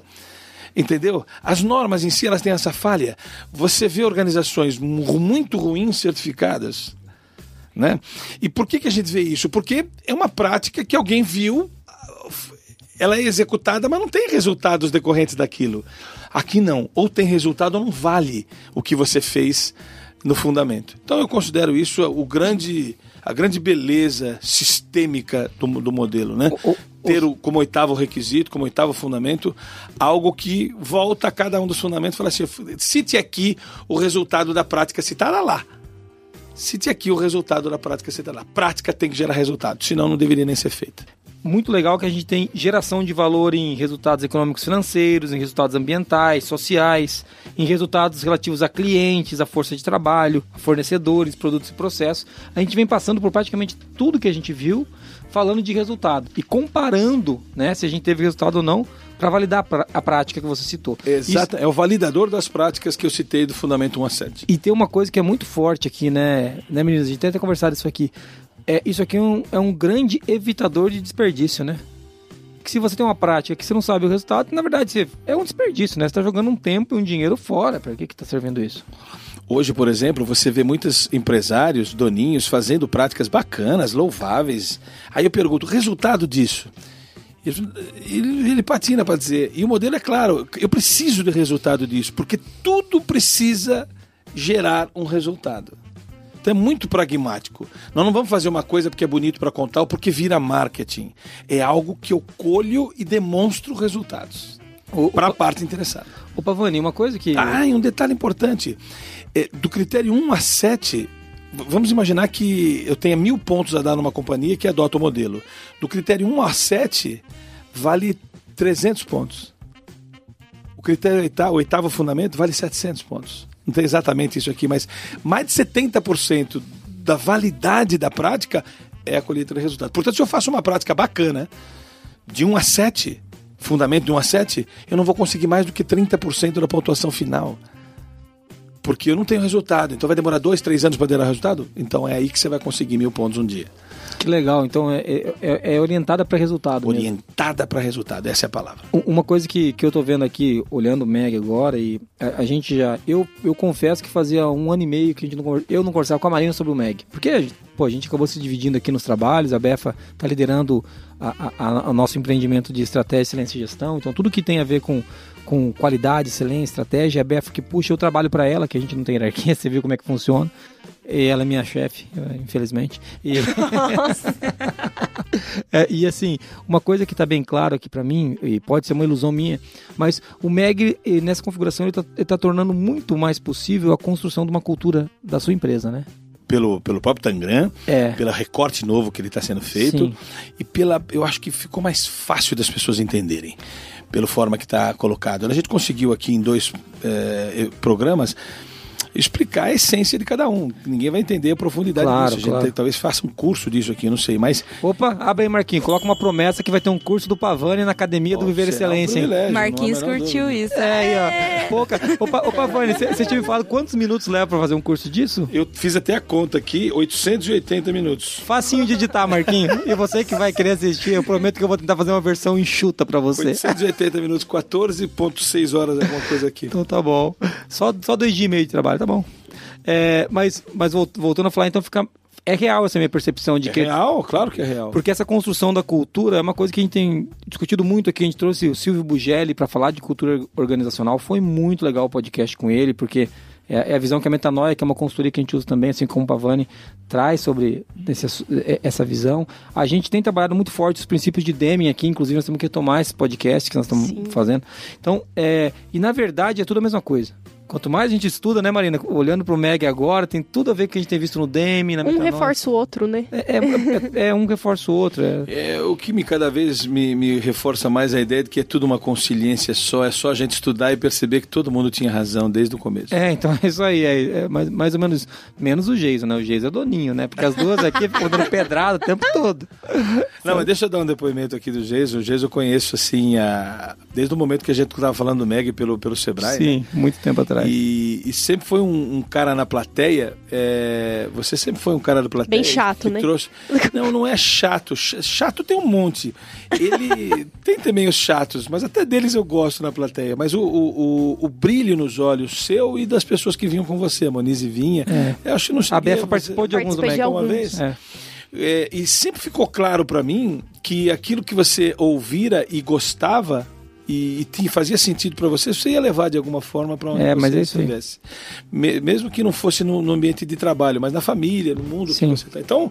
Entendeu? As normas em si elas têm essa falha. Você vê organizações mu- muito ruins certificadas. Né? E por que, que a gente vê isso? Porque é uma prática que alguém viu, ela é executada, mas não tem resultados decorrentes daquilo. Aqui não. Ou tem resultado ou não vale o que você fez no fundamento. Então eu considero isso o grande, a grande beleza sistêmica do, do modelo. Né? O- o- Ter o, como oitavo requisito, como oitavo fundamento, algo que volta a cada um dos fundamentos e fala assim: cite aqui o resultado da prática citada lá. Cite aqui o resultado da prática citada lá. Prática tem que gerar resultado, senão não deveria nem ser feita. Muito legal que a gente tem geração de valor em resultados econômicos financeiros, em resultados ambientais, sociais, em resultados relativos a clientes, a força de trabalho, a fornecedores, produtos e processos. A gente vem passando por praticamente tudo que a gente viu, falando de resultado e comparando, né, se a gente teve resultado ou não, para validar a prá- a prática que você citou. Exato, é o validador das práticas que eu citei do Fundamento 1 a 7. E tem uma coisa que é muito forte aqui, né, né meninas? A gente tem até conversado isso aqui. É, isso aqui é um, é um grande evitador de desperdício, né? que se você tem uma prática que você não sabe o resultado, na verdade é um desperdício, né? Você tá jogando um tempo e um dinheiro fora. Para que que tá servindo isso? Hoje, por exemplo, você vê muitos empresários, doninhos, fazendo práticas bacanas, louváveis. Aí eu pergunto, resultado disso? Ele, ele patina para dizer. E o modelo é claro, eu preciso de resultado disso, porque tudo precisa gerar um resultado. Então é muito pragmático. Nós não vamos fazer uma coisa porque é bonito para contar ou porque vira marketing. É algo que eu colho e demonstro resultados para a parte interessada. Ô Pavani, uma coisa que. Ah, e um detalhe importante. É, do critério 1 a 7, vamos imaginar que eu tenha mil pontos a dar numa companhia que adota o modelo. Do critério 1 a 7, vale 300 pontos. O critério oitavo, oitavo fundamento vale 700 pontos. Não tem exatamente isso aqui, mas mais de 70% da validade da prática é a colheita do resultado. Portanto, se eu faço uma prática bacana, de 1 a 7, fundamento de 1 a 7, eu não vou conseguir mais do que 30% da pontuação final porque eu não tenho resultado. Então vai demorar dois, três anos para ter resultado? Então é aí que você vai conseguir mil pontos um dia. Que legal. Então é, é, é orientada para resultado. Orientada para resultado, essa é a palavra. Uma coisa que, que eu tô vendo aqui, olhando o Meg agora, e a, a, gente já. Eu, eu confesso que fazia um ano e meio que a gente não, eu não conversava com a Marina sobre o Meg. Porque pô, a gente acabou se dividindo aqui nos trabalhos, a Befa está liderando o nosso empreendimento de estratégia, excelência e gestão. Então tudo que tem a ver com com qualidade, excelência, estratégia. A Beth que puxa, eu trabalho para ela, que a gente não tem hierarquia, você viu como é que funciona. E ela é minha chefe, infelizmente. E, é, e assim, uma coisa que está bem claro aqui para mim, e pode ser uma ilusão minha, mas o MEG, nessa configuração, ele está tá tornando muito mais possível a construção de uma cultura da sua empresa, né? pelo, pelo próprio Tangram, é. pelo recorte novo que ele está sendo feito Sim. e pela, eu acho que ficou mais fácil das pessoas entenderem pela forma que está colocado. A gente conseguiu aqui em dois é, programas explicar a essência de cada um. Ninguém vai entender a profundidade claro, disso. A gente claro. talvez faça um curso disso aqui, não sei, mas... Opa, abre aí, Marquinhos. Coloca uma promessa que vai ter um curso do Pavani na Academia do Viver Excelência. Um Marquinhos curtiu isso. É, aí, ó. Pouca. Ô, Pavani, você tinha me falado quantos minutos leva para fazer um curso disso? Eu fiz até a conta aqui, 880 minutos. Facinho de editar, Marquinhos. e você que vai querer assistir, eu prometo que eu vou tentar fazer uma versão enxuta para você. 880 minutos, 14.6 horas, alguma coisa aqui. Então tá bom. Só, só dois dias e meio de trabalho, tá bom. É, mas, mas voltando a falar, então fica. É real essa minha percepção de é que. É real, claro que é real. Porque essa construção da cultura é uma coisa que a gente tem discutido muito aqui. A gente trouxe o Silvio Bugelli para falar de cultura organizacional. Foi muito legal o podcast com ele, porque é, é a visão que a Metanoia, que é uma consultoria que a gente usa também, assim como o Pavani, traz sobre esse, é, essa visão. A gente tem trabalhado muito forte os princípios de Deming aqui, inclusive nós temos que retomar esse podcast que nós estamos Sim. fazendo. Então, é, e na verdade é tudo a mesma coisa. Quanto mais a gente estuda, né, Marina? Olhando pro Meg agora, tem tudo a ver com o que a gente tem visto no Demi, na Um reforça o outro, né? É, é, é, é um reforça o outro. É. é. o que me cada vez me, me reforça mais a ideia de que é tudo uma conciliência só, é só a gente estudar e perceber que todo mundo tinha razão desde o começo. É, então é isso aí. É, é mais, mais ou menos, menos o Geiso, né? O Geiso é doninho, né? Porque as duas aqui ficam dando pedrada o tempo todo. Não, mas deixa eu dar um depoimento aqui do Geiso. O Geiso eu conheço, assim, a... desde o momento que a gente estava falando do Meg pelo, pelo Sebrae. Sim, né? muito tempo atrás. E, e sempre foi um, um cara na plateia. É... Você sempre foi um cara da plateia. Bem chato, né? Trouxe... Não, não é chato. Chato tem um monte. Ele tem também os chatos, mas até deles eu gosto na plateia. Mas o, o, o, o brilho nos olhos seu e das pessoas que vinham com você, a Monize vinha. É. Eu acho que não A Befa participou de alguns também. Uma vez. É. É, e sempre ficou claro para mim que aquilo que você ouvira e gostava e, e fazia sentido para você, você ia levar de alguma forma para onde é, você mas é estivesse. Mesmo que não fosse no, no, ambiente de trabalho, mas na família, no mundo Sim. que você está. Então,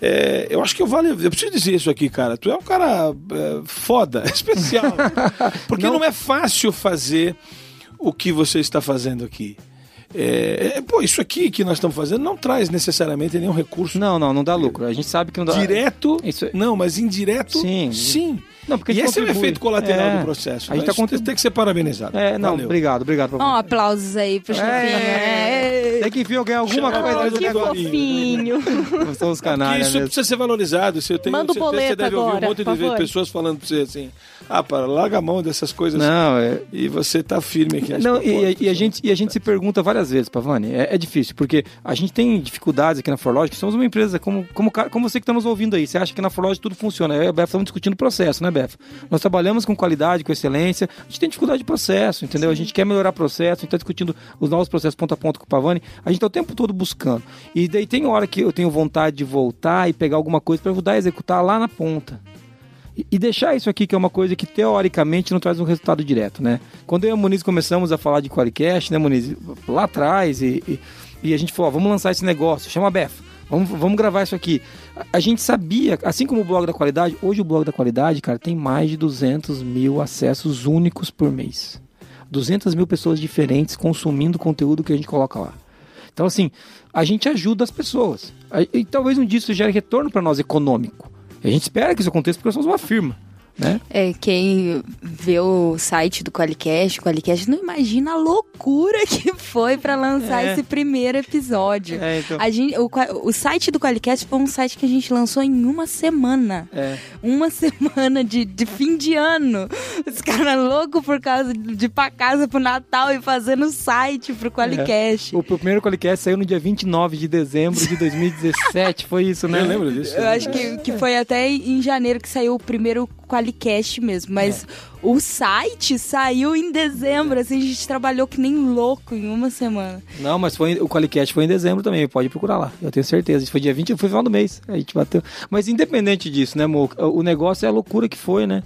é, eu acho que eu vale. Eu preciso dizer isso aqui, cara. Tu é um cara é, foda, especial. Porque não. não é fácil fazer o que você está fazendo aqui. É, é, pô, isso aqui que nós estamos fazendo não traz necessariamente nenhum recurso. Não, não, não dá lucro. A gente sabe que não dá. Direto, isso... É- não, mas indireto, sim. sim. Não, porque e esse contribui. é o efeito colateral é. do processo. A gente né? tá contrib... tem que ser parabenizado. É, não, Valeu. obrigado, obrigado. Um aplausos aí pro. É. É. Tem que vir ganhar alguma Chama coisa que fofinho. São os Que canalhas isso mesmo. precisa ser valorizado. Você tem, Manda o você, boleto você deve ouvir agora, um monte de favor. pessoas falando pra você assim: ah, para, larga a mão dessas coisas. Não, é, E você tá firme aqui. Não, e, e a gente, e a gente se pergunta várias vezes, Pavani, é, é difícil, porque a gente tem dificuldades aqui na Forlogic, somos uma empresa como, como, como você que está nos ouvindo aí, você acha que na Forlogic tudo funciona, eu e a Beth estamos discutindo processo, né, Beth? Nós trabalhamos com qualidade, com excelência, a gente tem dificuldade de processo, entendeu? A gente quer melhorar processo, a gente está discutindo os novos processos ponto a ponto com o Pavani, a gente está o tempo todo buscando. E daí tem hora que eu tenho vontade de voltar e pegar alguma coisa para ajudar a executar lá na ponta. E- deixar isso aqui, que é uma coisa que teoricamente não traz um resultado direto, né? Quando eu e a Muniz começamos a falar de Qualicast, né, Muniz? Lá atrás, e, e, e a gente falou, ó, vamos lançar esse negócio, chama a Beth, vamos, vamos gravar isso aqui. A, gente sabia, assim como o blog da qualidade, hoje o blog da qualidade, cara, tem mais de 200 mil acessos únicos por mês. 200 mil pessoas diferentes consumindo o conteúdo que a gente coloca lá. Então, assim, a gente ajuda as pessoas. E talvez um dia isso gere retorno para nós econômico. A gente espera que isso aconteça porque nós somos uma firma. Né? É, quem vê o site do Qualicast, o Qualicast não imagina a loucura que foi pra lançar É. esse primeiro episódio. É, então. A gente, o, o site do Qualicast foi um site que a gente lançou em uma semana. É. Uma semana de, de fim de ano. Os caras loucos por causa de ir pra casa pro Natal e fazendo site pro Qualicast. O primeiro Qualicast saiu no dia 29 de dezembro de 2017. Foi isso, né? Eu lembro disso. Eu acho que, que foi até em janeiro que saiu o primeiro Qualicast mesmo, mas o site saiu em dezembro, assim, a gente trabalhou que nem louco em uma semana. Não, mas foi, o Qualicast foi em dezembro também, pode procurar lá. Eu tenho certeza. Isso foi dia 20, foi final do mês. A gente bateu. Mas independente disso, né, Mo? O negócio é a loucura que foi, né?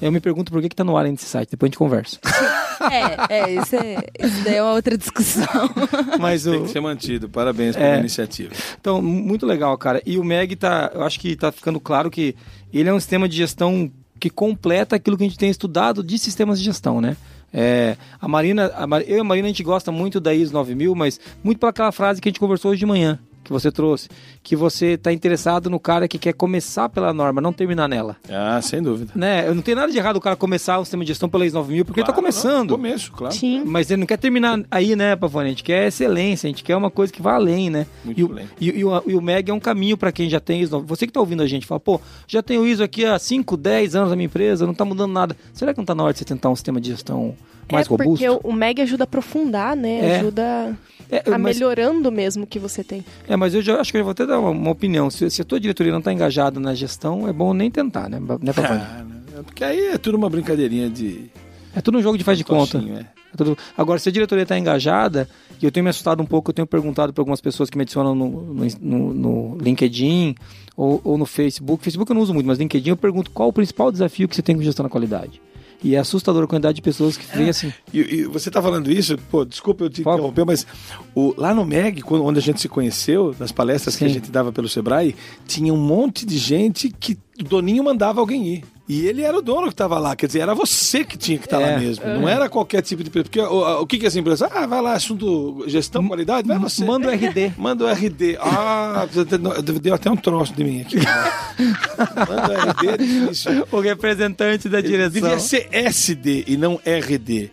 Eu me pergunto por que, que tá no ar ainda esse site. Depois a gente conversa. É, é, isso, é, isso daí é uma outra discussão. Mas Tem o. que ser mantido. Parabéns pela É. iniciativa. Então, muito legal, cara. E o MEG tá. Eu acho que tá ficando claro que ele é um sistema de gestão que completa aquilo que a gente tem estudado de sistemas de gestão, né? É, a Marina, a Mar- eu e a Marina a gente gosta muito da ISO 9000, mas muito pela aquela frase que a gente conversou hoje de manhã, que você trouxe, que você está interessado no cara que quer começar pela norma, não terminar nela. Ah, sem dúvida. Né? Não tem nada de errado o cara começar o sistema de gestão pela ISO 9000, porque ele está Claro, começando. não, começo, claro. Sim. Mas ele não quer terminar aí, né, Pavone? A gente quer excelência, a gente quer uma coisa que vá além, né? Muito e, o, além. e, e o, e o MEG é um caminho para quem já tem ISO. Você que tá ouvindo a gente, fala, pô, já tenho ISO aqui há 5, 10 anos na minha empresa, não tá mudando nada. Será que não tá na hora de você tentar um sistema de gestão mais é robusto? porque o, o MEG ajuda a aprofundar, né? É. Ajuda É, a mas, melhorando mesmo o que você tem. é, mas eu já acho que eu vou até dar uma, uma opinião. Se, se a tua diretoria não tá engajada na gestão, é bom nem tentar, né, né Pavone? Ah, né? Porque aí é tudo uma brincadeirinha de. É tudo um jogo de faz de conta. é. É tudo- Agora, se a diretoria está engajada, e eu tenho me assustado um pouco, eu tenho perguntado para algumas pessoas que me adicionam no, no, no- no LinkedIn ou, ou no Facebook. Facebook eu não uso muito, mas LinkedIn eu pergunto qual o principal desafio que você tem com gestão da qualidade. E é assustadora a quantidade de pessoas que vêm assim. E, e você tá falando isso, pô, desculpa eu te interromper, mas o, lá no MEG, quando, onde a gente se conheceu, nas palestras que a Sim. gente dava pelo Sebrae, tinha um monte de gente que o Doninho mandava alguém ir. E ele era o dono que estava lá, quer dizer, era você que tinha que estar É. lá mesmo. Não era qualquer tipo de empresa. Porque o, o que, que é essa empresa? Ah, vai lá, assunto gestão, qualidade, vai você. Manda o RD. Manda o RD. Ah, deu até um troço de mim aqui. Manda o RD, é difícil. O representante da direção. Devia ser SD e não RD.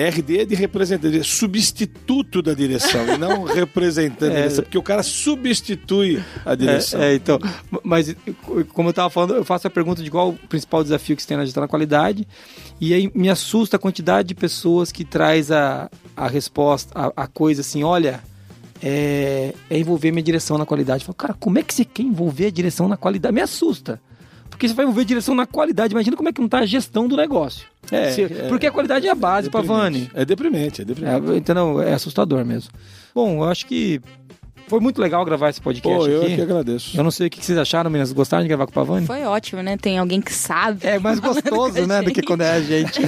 RD é de representante, é substituto da direção e não representante da É. direção, porque o cara substitui a direção. É, é, então, mas como eu estava falando, eu faço a pergunta de qual o principal desafio que você tem na gestão da qualidade, e aí me assusta a quantidade de pessoas que traz a, a resposta, a, a coisa assim, olha, é, é envolver minha direção na qualidade. Eu falo, cara, como é que você quer envolver a direção na qualidade? Me assusta. Porque você vai envolver a direção na qualidade, imagina como é que não está a gestão do negócio. É, é, porque a qualidade é a base, Pavani. É deprimente, é deprimente. É, entendeu? É assustador mesmo. Bom, eu acho que foi muito legal gravar esse podcast Pô, eu aqui. que agradeço. Eu não sei o que vocês acharam, meninas. Gostaram de gravar com o Pavani? Foi ótimo, né? Tem alguém que sabe. É mais gostoso, né? Do que quando é a gente.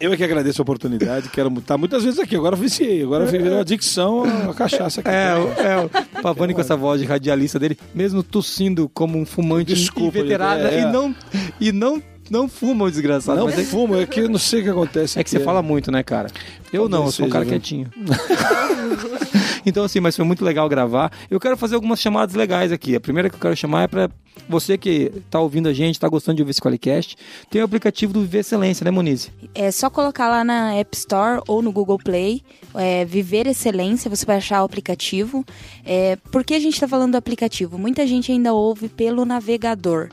Eu é que agradeço a oportunidade, quero estar muitas vezes aqui. Agora viciei, agora virou adicção a cachaça aqui. É, o- é o Pavani com essa voz de radialista dele, mesmo tossindo como um fumante Desculpa, inveterado é. e não e não não fuma o desgraçado. Não mas é, fumo, é que eu não sei o que acontece. é que você aqui, fala muito, né, cara? Eu não, eu sou um cara viu? quietinho. Então, assim, mas foi muito legal gravar. Eu quero fazer algumas chamadas legais aqui. A primeira que eu quero chamar é para você que está ouvindo a gente, está gostando de ouvir esse Qualicast, tem o aplicativo do Viver Excelência, né, Monize? É só colocar lá na App Store ou no Google Play, é, Viver Excelência, você vai achar o aplicativo. É, por que a gente está falando do aplicativo? Muita gente ainda ouve pelo navegador.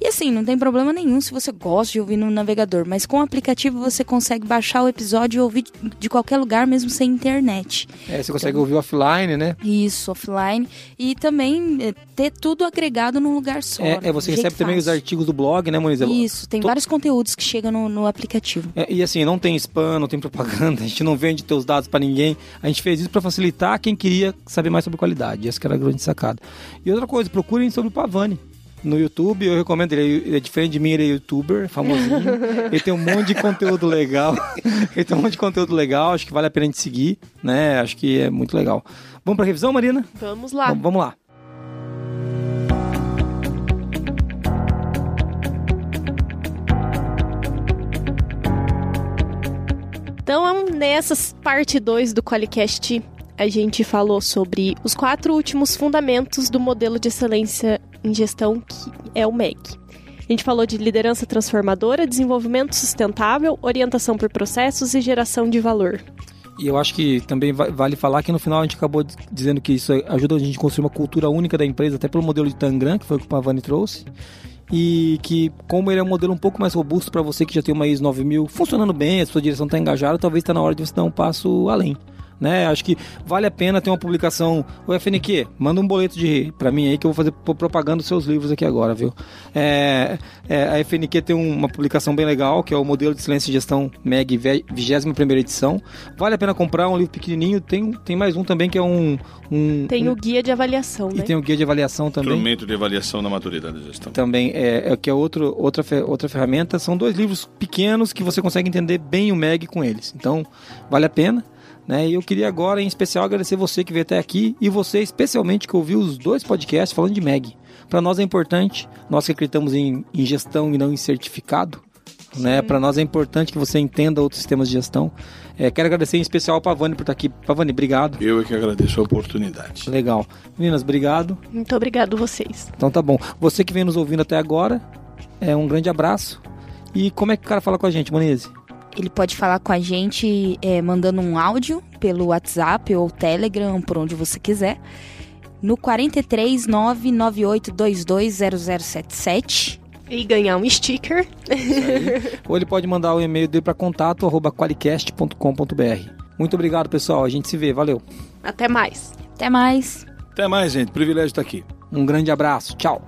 E assim, não tem problema nenhum se você gosta de ouvir no navegador, mas com o aplicativo você consegue baixar o episódio e ouvir de qualquer lugar, mesmo sem internet. É, você consegue então, ouvir offline, né? Isso, offline. E também é, ter tudo agregado num lugar só. É, é você recebe também os artigos do blog, né, Moniz? Isso, tem Tô... vários conteúdos que chegam no, no aplicativo. É, e assim, não tem spam, não tem propaganda, a gente não vende teus dados para ninguém. A gente fez isso para facilitar quem queria saber mais sobre qualidade. Essa que era a grande sacada. E outra coisa, procurem sobre o Pavani no YouTube. Eu recomendo ele. Ele é diferente de mim, ele é youtuber, famosinho. ele tem um monte de conteúdo legal. ele tem um monte de conteúdo legal. Acho que vale a pena a gente seguir, né? Acho que é muito legal. Vamos pra revisão, Marina? Vamos lá. Vamos, vamos lá. Então, nessa parte 2 do Qualicast, a gente falou sobre os quatro últimos fundamentos do modelo de excelência em gestão, que é o MEG. A gente falou de liderança transformadora, desenvolvimento sustentável, orientação por processos e geração de valor. E eu acho que também vale falar que no final a gente acabou dizendo que isso ajuda a gente a construir uma cultura única da empresa, até pelo modelo de Tangram, que foi o que o Pavani trouxe. E que, como ele é um modelo um pouco mais robusto para você que já tem uma ISO 9000 funcionando bem, a sua direção está engajada, talvez está na hora de você dar um passo além né? Acho que vale a pena ter uma publicação. O FNQ, manda um boleto de para mim aí que eu vou fazer propaganda dos seus livros aqui agora, viu? É, é, a FNQ tem uma publicação bem legal, que é o Modelo de Excelência e Gestão MEG 21 edição. Vale a pena comprar um livro pequenininho. Tem, tem mais um também que é um. um tem um... o guia de avaliação, e né? tem o guia de avaliação também. Instrumento de avaliação da maturidade da gestão. Também, é, é que é outro, outra, outra ferramenta. São dois livros pequenos que você consegue entender bem o MEG com eles. Então, vale a pena. Né? E eu queria agora, em especial, agradecer você que veio até aqui e você, especialmente, que ouviu os dois podcasts falando de MEG. Para nós é importante, nós que acreditamos em, em gestão e não em certificado, né? Para nós é importante que você entenda outros sistemas de gestão. É, quero agradecer em especial ao Pavani por estar aqui. Pavani, obrigado. Eu é que agradeço a oportunidade. Legal. Meninas, obrigado. Muito obrigado vocês. Então tá bom. Você que vem nos ouvindo até agora, é um grande abraço. E como é que o cara fala com a gente, Monize? Ele pode falar com a gente é, mandando um áudio pelo WhatsApp ou Telegram, por onde você quiser. No 43 998220077. E ganhar um sticker. ou ele pode mandar o e-mail dele para contato qualicast.com.br. Muito obrigado, pessoal. A gente se vê. Valeu. Até mais. Até mais. Até mais, gente. Privilégio estar aqui. Um grande abraço. Tchau.